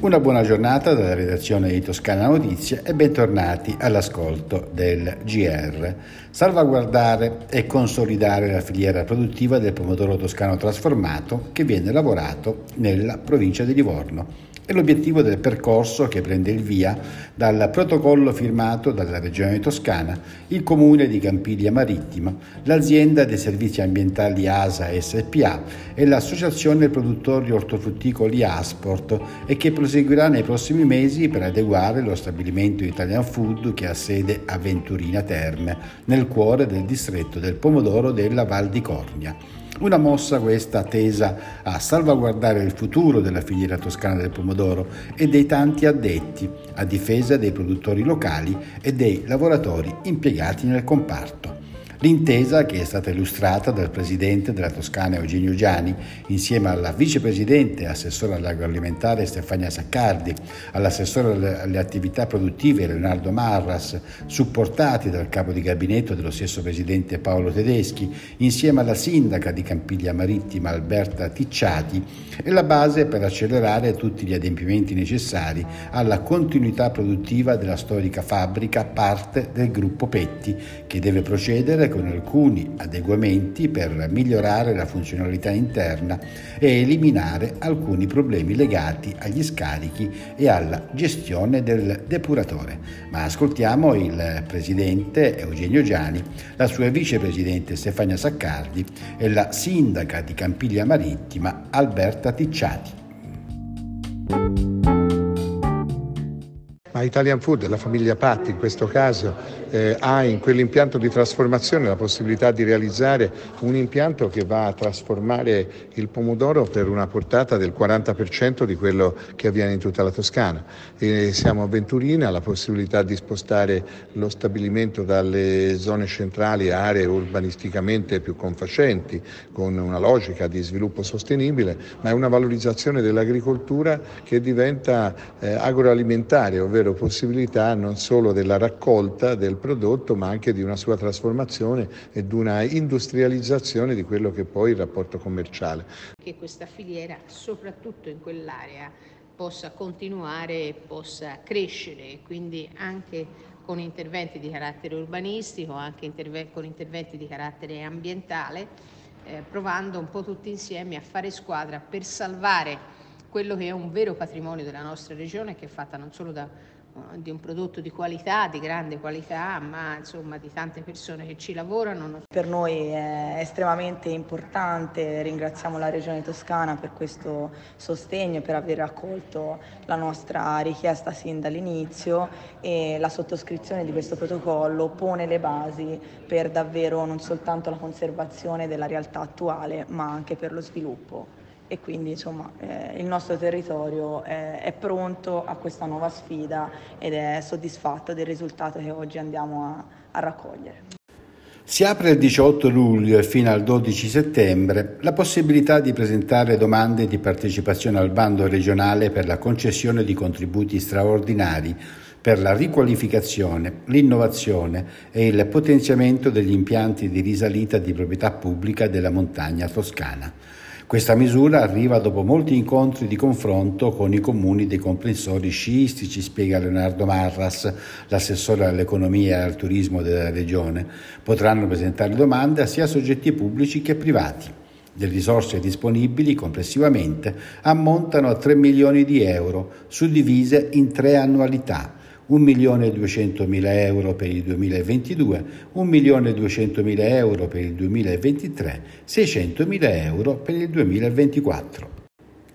Una buona giornata dalla redazione di Toscana Notizie e bentornati all'ascolto del GR. Salvaguardare e consolidare la filiera produttiva del pomodoro toscano trasformato che viene lavorato nella provincia di Livorno è l'obiettivo del percorso che prende il via dal protocollo firmato dalla Regione Toscana, il Comune di Campiglia Marittima, l'azienda dei servizi ambientali ASA SPA e l'Associazione Produttori Ortofrutticoli Asport e che proseguirà nei prossimi mesi per adeguare lo stabilimento Italian Food che ha sede a Venturina Terme, nel cuore del distretto del pomodoro della Val di Cornia. Una mossa questa tesa a salvaguardare il futuro della filiera toscana del pomodoro e dei tanti addetti a difesa dei produttori locali e dei lavoratori impiegati nel comparto. L'intesa, che è stata illustrata dal presidente della Toscana Eugenio Giani, insieme alla vicepresidente e assessore all'agroalimentare Stefania Saccardi, all'assessore alle attività produttive Leonardo Marras, supportati dal capo di gabinetto dello stesso presidente Paolo Tedeschi, insieme alla sindaca di Campiglia Marittima Alberta Ticciati, è la base per accelerare tutti gli adempimenti necessari alla continuità produttiva della storica fabbrica parte del gruppo Petti, che deve procedere con alcuni adeguamenti per migliorare la funzionalità interna e eliminare alcuni problemi legati agli scarichi e alla gestione del depuratore. Ma ascoltiamo il presidente Eugenio Giani, la sua vicepresidente Stefania Saccardi e la sindaca di Campiglia Marittima Alberta Ticciati. Ma Italian Food, la famiglia Patti in questo caso, eh, ha in quell'impianto di trasformazione la possibilità di realizzare un impianto che va a trasformare il pomodoro per una portata del 40% di quello che avviene in tutta la Toscana. E siamo a Venturina, la possibilità di spostare lo stabilimento dalle zone centrali a aree urbanisticamente più confacenti, con una logica di sviluppo sostenibile, ma è una valorizzazione dell'agricoltura che diventa eh, agroalimentare, ovvero avrebbero possibilità non solo della raccolta del prodotto ma anche di una sua trasformazione e di una industrializzazione di quello che è poi il rapporto commerciale. Che questa filiera, soprattutto in quell'area, possa continuare e possa crescere, quindi anche con interventi di carattere urbanistico, anche interve- con interventi di carattere ambientale, eh, provando un po' tutti insieme a fare squadra per salvare quello che è un vero patrimonio della nostra regione che è fatta non solo da di un prodotto di qualità, di grande qualità, ma insomma di tante persone che ci lavorano. Per noi è estremamente importante, ringraziamo la Regione Toscana per questo sostegno, per aver accolto la nostra richiesta sin dall'inizio e la sottoscrizione di questo protocollo pone le basi per davvero non soltanto la conservazione della realtà attuale, ma anche per lo sviluppo e quindi insomma eh, il nostro territorio è, è, pronto a questa nuova sfida ed è soddisfatto del risultato che oggi andiamo a, a raccogliere. Si apre il 18 luglio e fino al 12 settembre la possibilità di presentare domande di partecipazione al bando regionale per la concessione di contributi straordinari per la riqualificazione, l'innovazione e il potenziamento degli impianti di risalita di proprietà pubblica della montagna toscana. Questa misura arriva dopo molti incontri di confronto con i comuni dei comprensori sciistici, spiega Leonardo Marras, l'assessore all'economia e al turismo della regione. Potranno presentare domande a sia soggetti pubblici che privati. Le risorse disponibili complessivamente ammontano a 3 milioni di euro, suddivise in tre annualità 1.200.000 euro per il 2022, 1.200.000 euro per il 2023, 600.000 euro per il 2024.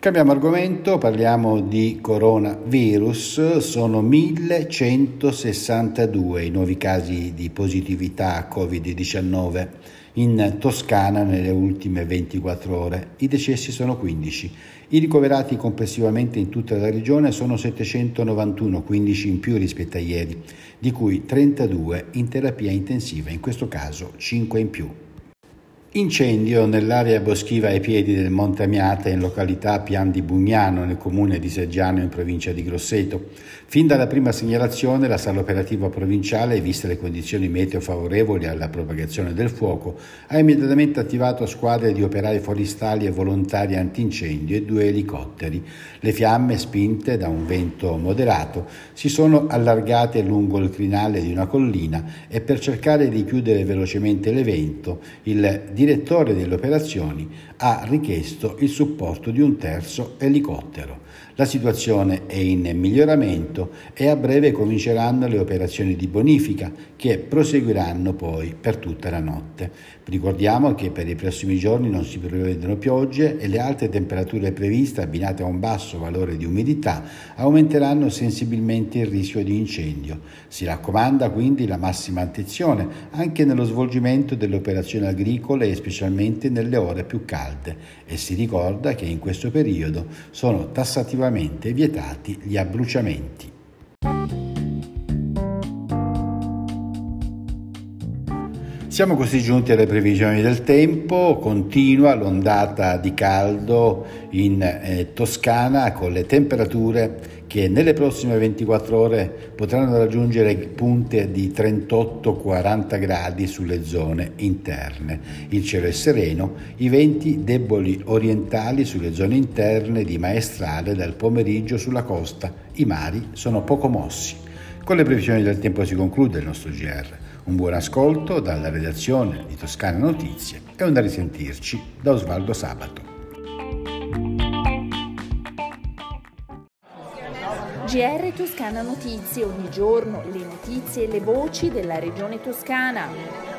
Cambiamo argomento, parliamo di coronavirus, sono 1162 i nuovi casi di positività a Covid-19 in Toscana nelle ultime 24 ore, i decessi sono 15. I ricoverati complessivamente in tutta la regione sono 791, 15 in più rispetto a ieri, di cui 32 in terapia intensiva, in questo caso 5 in più. Incendio nell'area boschiva ai piedi del Monte Amiata in località Pian di Bugnano nel comune di Seggiano in provincia di Grosseto. Fin dalla prima segnalazione la sala operativa provinciale, viste le condizioni meteo favorevoli alla propagazione del fuoco, ha immediatamente attivato squadre di operai forestali e volontari antincendio e due elicotteri. Le fiamme, spinte da un vento moderato, si sono allargate lungo il crinale di una collina e per cercare di chiudere velocemente l'evento il direttore delle operazioni ha richiesto il supporto di un terzo elicottero. La situazione è in miglioramento e a breve cominceranno le operazioni di bonifica che proseguiranno poi per tutta la notte. Ricordiamo che per i prossimi giorni non si prevedono piogge e le alte temperature previste abbinate a un basso valore di umidità aumenteranno sensibilmente il rischio di incendio. Si raccomanda quindi la massima attenzione anche nello svolgimento delle operazioni agricole e specialmente nelle ore più calde e si ricorda che in questo periodo sono tassativamente vietati gli abbruciamenti. Siamo così giunti alle previsioni del tempo, continua l'ondata di caldo in eh, Toscana con le temperature che nelle prossime 24 ore potranno raggiungere punte di 38-40 gradi sulle zone interne. Il cielo è sereno, i venti deboli orientali sulle zone interne di maestrale dal pomeriggio sulla costa, i mari sono poco mossi. Con le previsioni del tempo si conclude il nostro GR. Un buon ascolto dalla redazione di Toscana Notizie e un da risentirci da Osvaldo Sabato. GR Toscana Notizie, ogni giorno le notizie e le voci della regione toscana.